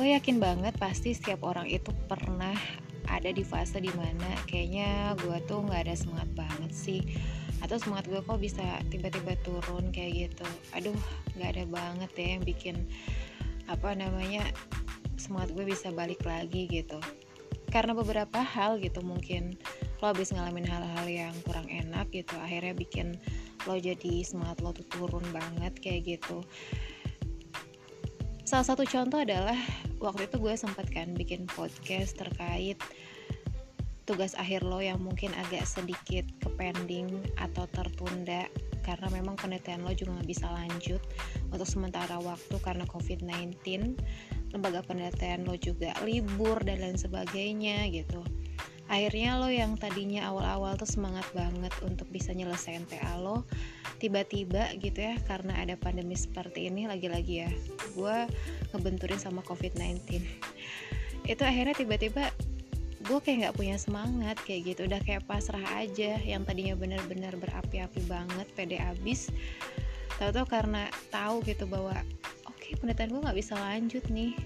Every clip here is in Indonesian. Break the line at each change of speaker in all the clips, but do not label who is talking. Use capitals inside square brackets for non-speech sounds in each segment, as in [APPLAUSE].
gue yakin banget pasti setiap orang itu pernah ada di fase di mana kayaknya gue tuh nggak ada semangat banget sih. Atau semangat gue kok bisa tiba-tiba turun kayak gitu. Aduh nggak ada banget ya yang bikin apa namanya semangat gue bisa balik lagi gitu. Karena beberapa hal gitu mungkin lo habis ngalamin hal-hal yang kurang enak gitu akhirnya bikin lo jadi semangat lo tuh turun banget kayak gitu. Salah satu contoh adalah waktu itu gue sempat kan bikin podcast terkait tugas akhir lo yang mungkin agak sedikit kepending atau tertunda karena memang penelitian lo juga nggak bisa lanjut untuk sementara waktu karena COVID-19 lembaga penelitian lo juga libur dan lain sebagainya gitu akhirnya lo yang tadinya awal-awal tuh semangat banget untuk bisa nyelesain TA lo tiba-tiba gitu ya karena ada pandemi seperti ini lagi-lagi ya gue ngebenturin sama COVID-19 itu akhirnya tiba-tiba gue kayak nggak punya semangat kayak gitu. Udah kayak pasrah aja yang tadinya bener-bener berapi-api banget pede abis. Tahu-tahu karena tahu gitu bahwa oke okay, penelitian gue nggak bisa lanjut nih.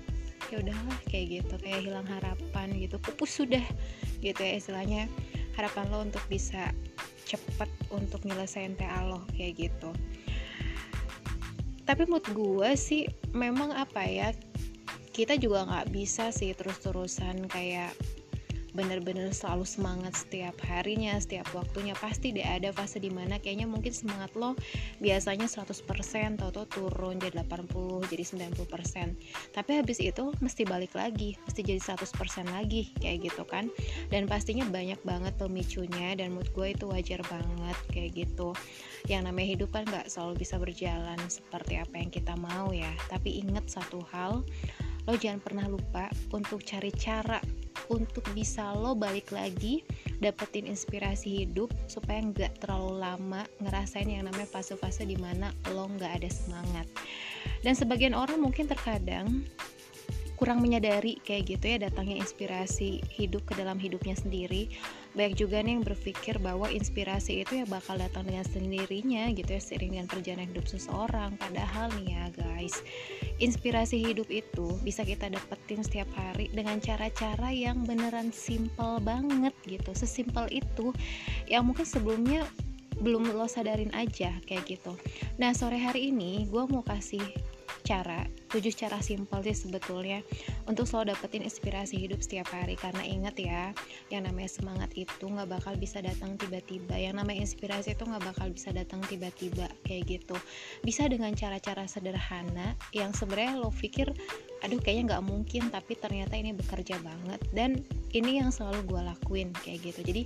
Ya udahlah kayak gitu kayak hilang harapan gitu. Pupus sudah gitu ya istilahnya harapan lo untuk bisa cepet untuk nyelesain TA lo kayak gitu. Tapi menurut gue sih memang apa ya kita juga nggak bisa sih terus-terusan kayak bener-bener selalu semangat setiap harinya, setiap waktunya. Pasti deh ada fase di mana kayaknya mungkin semangat lo biasanya 100% tau-tau turun jadi 80, jadi 90% tapi habis itu mesti balik lagi, mesti jadi 100% lagi kayak gitu kan. Dan pastinya banyak banget pemicunya dan mood gue itu wajar banget kayak gitu. Yang namanya hidup kan gak selalu bisa berjalan seperti apa yang kita mau ya. Tapi inget satu hal lo jangan pernah lupa untuk cari cara untuk bisa lo balik lagi dapetin inspirasi hidup supaya nggak terlalu lama ngerasain yang namanya fase-fase di mana lo nggak ada semangat. Dan sebagian orang mungkin terkadang kurang menyadari kayak gitu ya datangnya inspirasi hidup ke dalam hidupnya sendiri banyak juga nih yang berpikir bahwa inspirasi itu ya bakal datang dengan sendirinya gitu ya seiring dengan perjalanan hidup seseorang. Padahal nih ya guys inspirasi hidup itu bisa kita dapetin setiap hari dengan cara-cara yang beneran simple banget gitu. Sesimpel itu yang mungkin sebelumnya belum lo sadarin aja kayak gitu. Nah sore hari ini gue mau kasih cara tujuh cara simpel sih sebetulnya. Untuk selalu dapetin inspirasi hidup setiap hari. Karena inget ya yang namanya semangat itu nggak bakal bisa datang tiba-tiba. Yang namanya inspirasi itu nggak bakal bisa datang tiba-tiba. Kayak gitu. Bisa dengan cara-cara sederhana yang sebenarnya lo pikir aduh kayaknya nggak mungkin. Tapi ternyata ini bekerja banget. Dan ini yang selalu gue lakuin. Kayak gitu. Jadi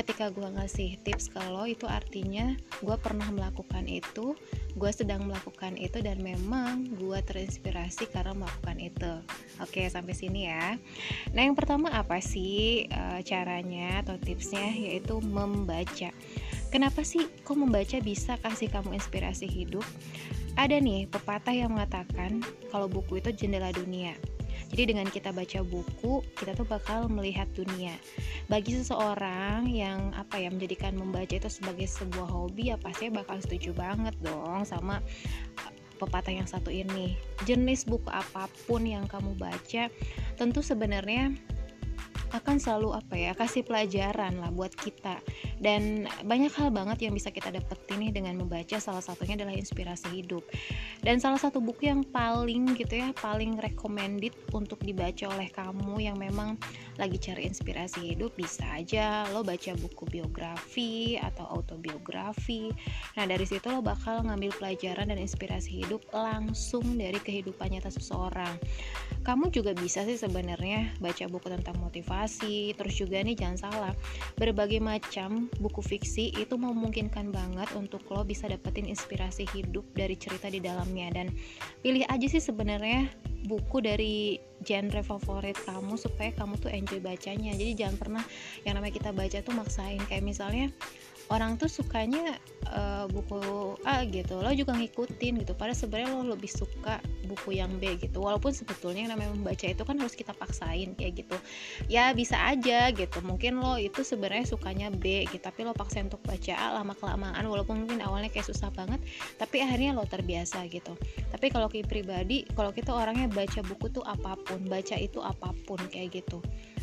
ketika gue ngasih tips ke lo itu artinya gue pernah melakukan itu gue sedang melakukan itu dan memang gue terinspirasi karena melakukan itu. Oke sampai sini ya. Nah yang pertama apa sih e, caranya atau tipsnya? Yaitu membaca. Kenapa sih kok membaca bisa kasih kamu inspirasi hidup? Ada nih pepatah yang mengatakan kalau buku itu jendela dunia. Jadi dengan kita baca buku, kita tuh bakal melihat dunia. Bagi seseorang yang apa ya menjadikan membaca itu sebagai sebuah hobi ya pasti bakal setuju banget dong sama pepatah yang satu ini. Jenis buku apa pun yang kamu baca, tentu sebenarnya akan selalu apa ya kasih pelajaran lah buat kita dan banyak hal banget yang bisa kita dapetin nih dengan membaca. Salah satunya adalah inspirasi hidup. Dan salah satu buku yang paling gitu ya paling recommended untuk dibaca oleh kamu yang memang lagi cari inspirasi hidup bisa aja lo baca buku biografi atau autobiografi. Nah dari situ lo bakal ngambil pelajaran dan inspirasi hidup langsung dari kehidupan nyata seseorang. Kamu juga bisa sih sebenarnya baca buku tentang motivasi terus juga nih jangan salah berbagai macam buku fiksi itu memungkinkan banget untuk lo bisa dapetin inspirasi hidup dari cerita di dalamnya. Dan pilih aja sih sebenarnya buku dari genre favorit kamu supaya kamu tuh enjoy bacanya. Jadi jangan pernah yang namanya kita baca tuh maksain. Kayak misalnya orang tuh sukanya uh, buku A gitu lo juga ngikutin gitu. Padahal sebenarnya lo lebih suka buku yang B gitu. Walaupun sebetulnya yang namanya membaca itu kan harus kita paksain kayak gitu. Ya bisa aja gitu. Mungkin lo itu sebenarnya sukanya B gitu tapi lo paksa untuk baca A lama kelamaan walaupun mungkin awalnya kayak susah banget tapi akhirnya lo terbiasa gitu. Tapi kalau kayak pribadi kalau kita orangnya baca buku tuh apa pun baca itu apa pun kayak gitu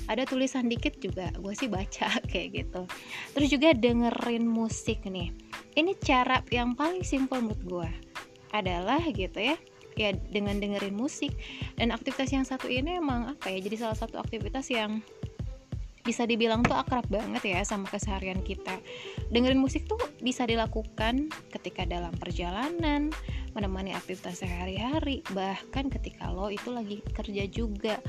ada tulisan dikit juga gue sih baca [LAUGHS] kayak gitu. Terus juga dengerin musik nih. Ini cara yang paling simpel menurut gue adalah gitu ya ya dengan dengerin musik. Dan aktivitas yang satu ini emang apa ya jadi salah satu aktivitas yang bisa dibilang tuh akrab banget ya sama keseharian kita. Dengerin musik tuh bisa dilakukan ketika dalam perjalanan, menemani aktivitas sehari-hari bahkan ketika lo itu lagi kerja juga.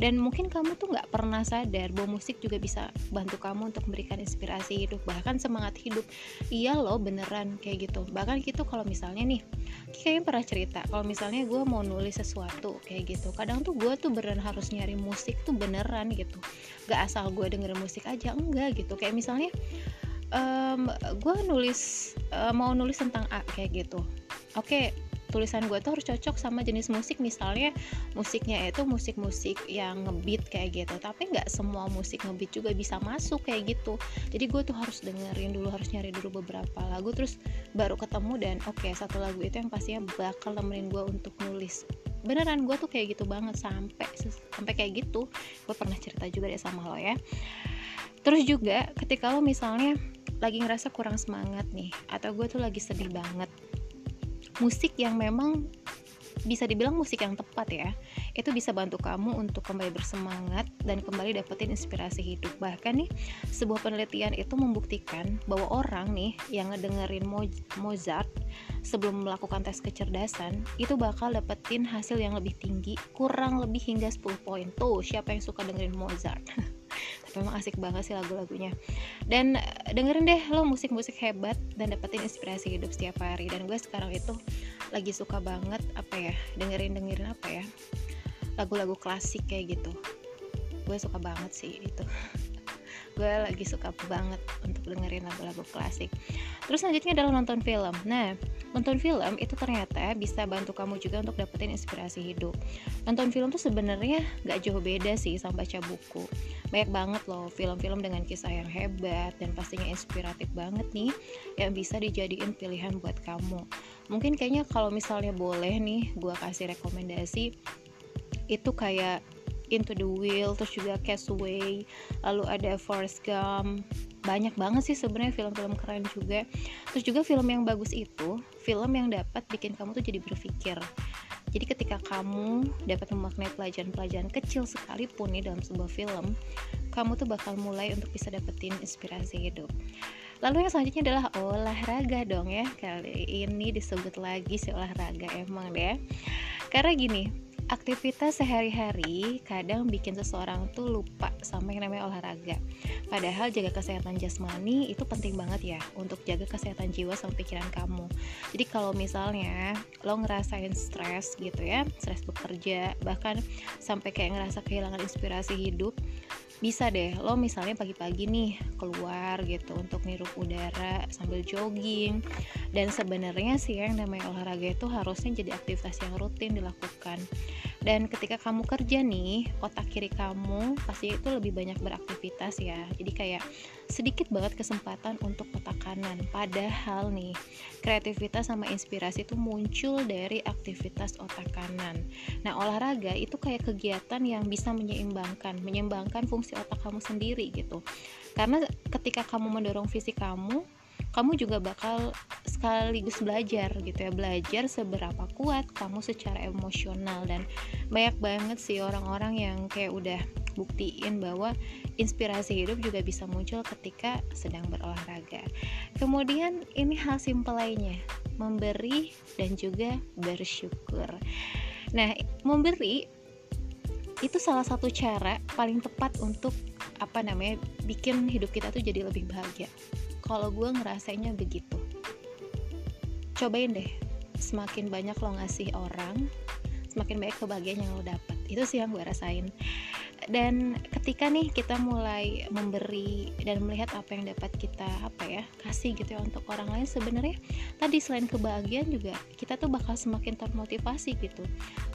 Dan mungkin kamu tuh nggak pernah sadar bahwa musik juga bisa bantu kamu untuk memberikan inspirasi hidup bahkan semangat hidup. Iya lo beneran kayak gitu. Bahkan gitu kalau misalnya nih kayaknya pernah cerita kalau misalnya gue mau nulis sesuatu kayak gitu kadang tuh gue tuh beneran harus nyari musik tuh beneran gitu. Gak asal gue dengerin musik aja enggak gitu. Kayak misalnya um, gue nulis uh, mau nulis tentang A kayak gitu. Oke okay, tulisan gue tuh harus cocok sama jenis musik. Misalnya musiknya itu musik-musik yang ngebeat kayak gitu. Tapi nggak semua musik ngebeat juga bisa masuk kayak gitu. Jadi gue tuh harus dengerin dulu harus nyari dulu beberapa lagu terus baru ketemu dan oke okay, satu lagu itu yang pastinya bakal nemenin gue untuk nulis. Beneran gue tuh kayak gitu banget sampai sampai kayak gitu. Gue pernah cerita juga deh sama lo ya. Terus juga ketika lo misalnya lagi ngerasa kurang semangat nih atau gue tuh lagi sedih banget. Musik yang memang bisa dibilang musik yang tepat ya itu bisa bantu kamu untuk kembali bersemangat dan kembali dapetin inspirasi hidup. Bahkan nih sebuah penelitian itu membuktikan bahwa orang nih yang ngedengerin Mozart sebelum melakukan tes kecerdasan itu bakal dapetin hasil yang lebih tinggi kurang lebih hingga 10 poin. Tuh siapa yang suka dengerin Mozart [LAUGHS] memang asik banget sih lagu-lagunya. Dan eh, dengerin deh lo musik-musik hebat dan dapetin inspirasi hidup setiap hari. Dan gue sekarang itu lagi suka banget apa ya dengerin dengerin apa ya lagu-lagu klasik kayak gitu. Gue suka banget sih itu gue lagi suka banget untuk dengerin lagu-lagu klasik. Terus selanjutnya adalah nonton film. Nah nonton film itu ternyata bisa bantu kamu juga untuk dapetin inspirasi hidup. Nonton film tuh sebenarnya gak jauh beda sih sama baca buku. Banyak banget loh film-film dengan kisah yang hebat dan pastinya inspiratif banget nih yang bisa dijadiin pilihan buat kamu. Mungkin kayaknya kalau misalnya boleh nih gue kasih rekomendasi itu kayak Into the Wheel terus juga Castaway lalu ada Forrest Gump. Banyak banget sih sebenarnya film-film keren juga. Terus juga film yang bagus itu film yang dapat bikin kamu tuh jadi berpikir. Jadi ketika kamu dapat memaknai pelajaran-pelajaran kecil sekalipun nih dalam sebuah film kamu tuh bakal mulai untuk bisa dapetin inspirasi hidup. Lalu yang selanjutnya adalah olahraga dong ya. Kali ini disebut lagi si olahraga emang deh. Karena gini aktivitas sehari-hari kadang bikin seseorang tuh lupa sama yang namanya olahraga. Padahal jaga kesehatan jasmani itu penting banget ya untuk jaga kesehatan jiwa sama pikiran kamu. Jadi kalau misalnya lo ngerasain stres gitu ya, stres bekerja, bahkan sampai kayak ngerasa kehilangan inspirasi hidup, bisa deh lo misalnya pagi-pagi nih keluar gitu untuk nirup udara sambil jogging dan sebenarnya sih yang namanya olahraga itu harusnya jadi aktivitas yang rutin dilakukan dan ketika kamu kerja nih otak kiri kamu pasti itu lebih banyak beraktivitas ya. Jadi kayak sedikit banget kesempatan untuk otak kanan. Padahal nih kreativitas sama inspirasi itu muncul dari aktivitas otak kanan. Nah olahraga itu kayak kegiatan yang bisa menyeimbangkan menyeimbangkan fungsi otak kamu sendiri gitu. Karena ketika kamu mendorong fisik kamu kamu juga bakal sekaligus belajar gitu ya belajar seberapa kuat kamu secara emosional dan banyak banget sih orang-orang yang kayak udah buktiin bahwa inspirasi hidup juga bisa muncul ketika sedang berolahraga. Kemudian ini hal simpel lainnya, memberi dan juga bersyukur. Nah, memberi itu salah satu cara paling tepat untuk apa namanya bikin hidup kita tuh jadi lebih bahagia kalau gue ngerasainnya begitu. Cobain deh semakin banyak lo ngasih orang semakin banyak kebahagiaan yang lo dapat. Itu sih yang gue rasain. Dan ketika nih kita mulai memberi dan melihat apa yang dapat kita apa ya kasih gitu ya untuk orang lain sebenarnya tadi selain kebahagiaan juga kita tuh bakal semakin termotivasi gitu.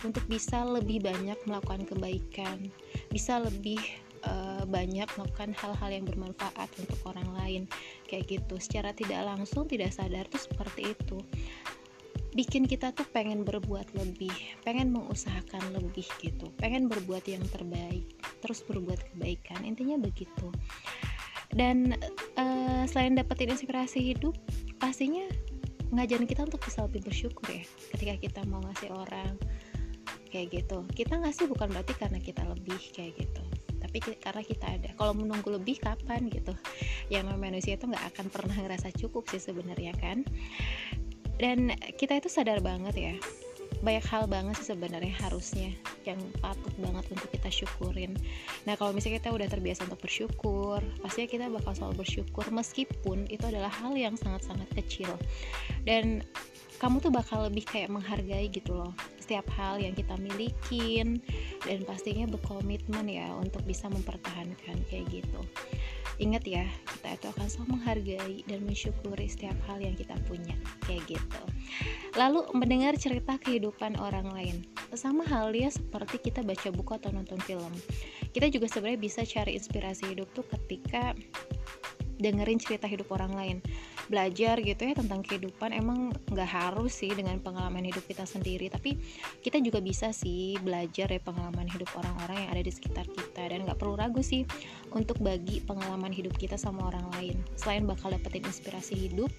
Untuk bisa lebih banyak melakukan kebaikan bisa lebih uh, banyak melakukan hal-hal yang bermanfaat untuk orang lain kayak gitu secara tidak langsung tidak sadar tuh seperti itu bikin kita tuh pengen berbuat lebih, pengen mengusahakan lebih gitu, pengen berbuat yang terbaik, terus berbuat kebaikan. Intinya begitu. Dan uh, selain dapetin inspirasi hidup, pastinya ngajarin kita untuk bisa lebih bersyukur ya ketika kita mau ngasih orang kayak gitu. Kita ngasih bukan berarti karena kita lebih kayak gitu tapi karena kita ada kalau menunggu lebih kapan gitu yang manusia itu nggak akan pernah ngerasa cukup sih sebenarnya kan dan kita itu sadar banget ya banyak hal banget sih sebenarnya harusnya yang patut banget untuk kita syukurin. Nah kalau misalnya kita udah terbiasa untuk bersyukur, pastinya kita bakal selalu bersyukur meskipun itu adalah hal yang sangat-sangat kecil. Dan kamu tuh bakal lebih kayak menghargai gitu loh setiap hal yang kita milikin dan pastinya berkomitmen ya untuk bisa mempertahankan kayak gitu. Ingat ya, kita itu akan selalu menghargai dan mensyukuri setiap hal yang kita punya, kayak gitu. Lalu mendengar cerita kehidupan orang lain, sama halnya seperti kita baca buku atau nonton film. Kita juga sebenarnya bisa cari inspirasi hidup tuh ketika dengerin cerita hidup orang lain belajar gitu ya tentang kehidupan emang nggak harus sih dengan pengalaman hidup kita sendiri. Tapi kita juga bisa sih belajar ya pengalaman hidup orang-orang yang ada di sekitar kita. Dan nggak perlu ragu sih untuk bagi pengalaman hidup kita sama orang lain. Selain bakal dapetin inspirasi hidup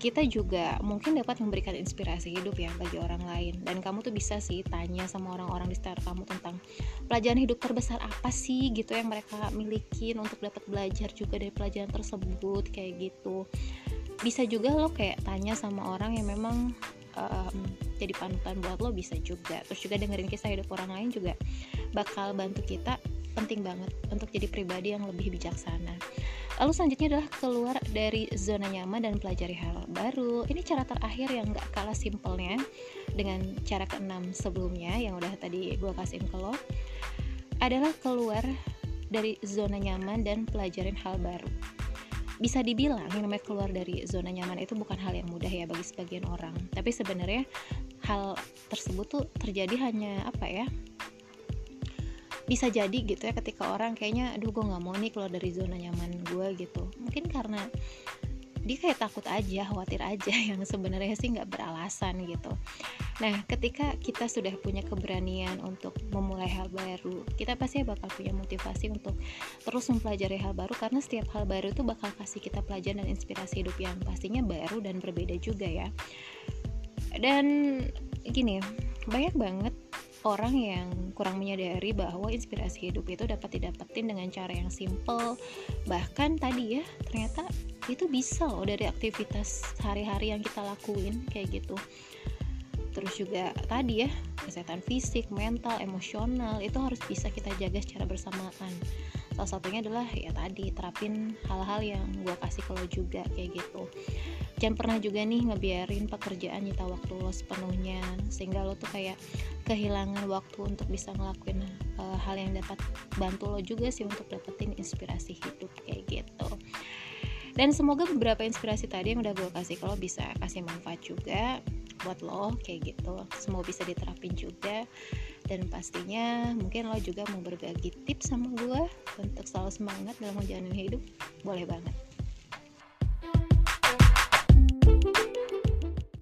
kita juga mungkin dapat memberikan inspirasi hidup ya bagi orang lain. Dan kamu tuh bisa sih tanya sama orang-orang di sekitar kamu tentang pelajaran hidup terbesar apa sih gitu yang mereka miliki untuk dapat belajar juga dari pelajaran tersebut kayak gitu bisa juga lo kayak tanya sama orang yang memang um, jadi panutan buat lo bisa juga terus juga dengerin kisah hidup orang lain juga bakal bantu kita penting banget untuk jadi pribadi yang lebih bijaksana Lalu selanjutnya adalah keluar dari zona nyaman dan pelajari hal baru. Ini cara terakhir yang gak kalah simpelnya dengan cara keenam sebelumnya yang udah tadi gue kasihin ke lo adalah keluar dari zona nyaman dan pelajarin hal baru. Bisa dibilang yang namanya keluar dari zona nyaman itu bukan hal yang mudah ya bagi sebagian orang. Tapi sebenarnya hal tersebut tuh terjadi hanya apa ya? bisa jadi gitu ya ketika orang kayaknya aduh gue nggak mau nih keluar dari zona nyaman gue gitu mungkin karena dia kayak takut aja khawatir aja [LAUGHS] yang sebenarnya sih nggak beralasan gitu nah ketika kita sudah punya keberanian untuk memulai hal baru kita pasti bakal punya motivasi untuk terus mempelajari hal baru karena setiap hal baru itu bakal kasih kita pelajaran dan inspirasi hidup yang pastinya baru dan berbeda juga ya. Dan gini banyak banget orang yang kurang menyadari bahwa inspirasi hidup itu dapat didapetin dengan cara yang simple. Bahkan tadi ya ternyata itu bisa loh dari aktivitas hari-hari yang kita lakuin kayak gitu terus juga tadi ya kesehatan fisik, mental, emosional itu harus bisa kita jaga secara bersamaan. Salah satunya adalah ya tadi terapin hal-hal yang gue kasih lo juga kayak gitu. Jangan pernah juga nih ngebiarin pekerjaan nyita waktu lo sepenuhnya sehingga lo tuh kayak kehilangan waktu untuk bisa ngelakuin uh, hal yang dapat bantu lo juga sih untuk dapetin inspirasi hidup kayak gitu. Dan semoga beberapa inspirasi tadi yang udah gue kasih kalau bisa kasih manfaat juga buat lo kayak gitu. Semua bisa diterapin juga. Dan pastinya mungkin lo juga mau berbagi tips sama gue untuk selalu semangat dalam menjalani hidup boleh banget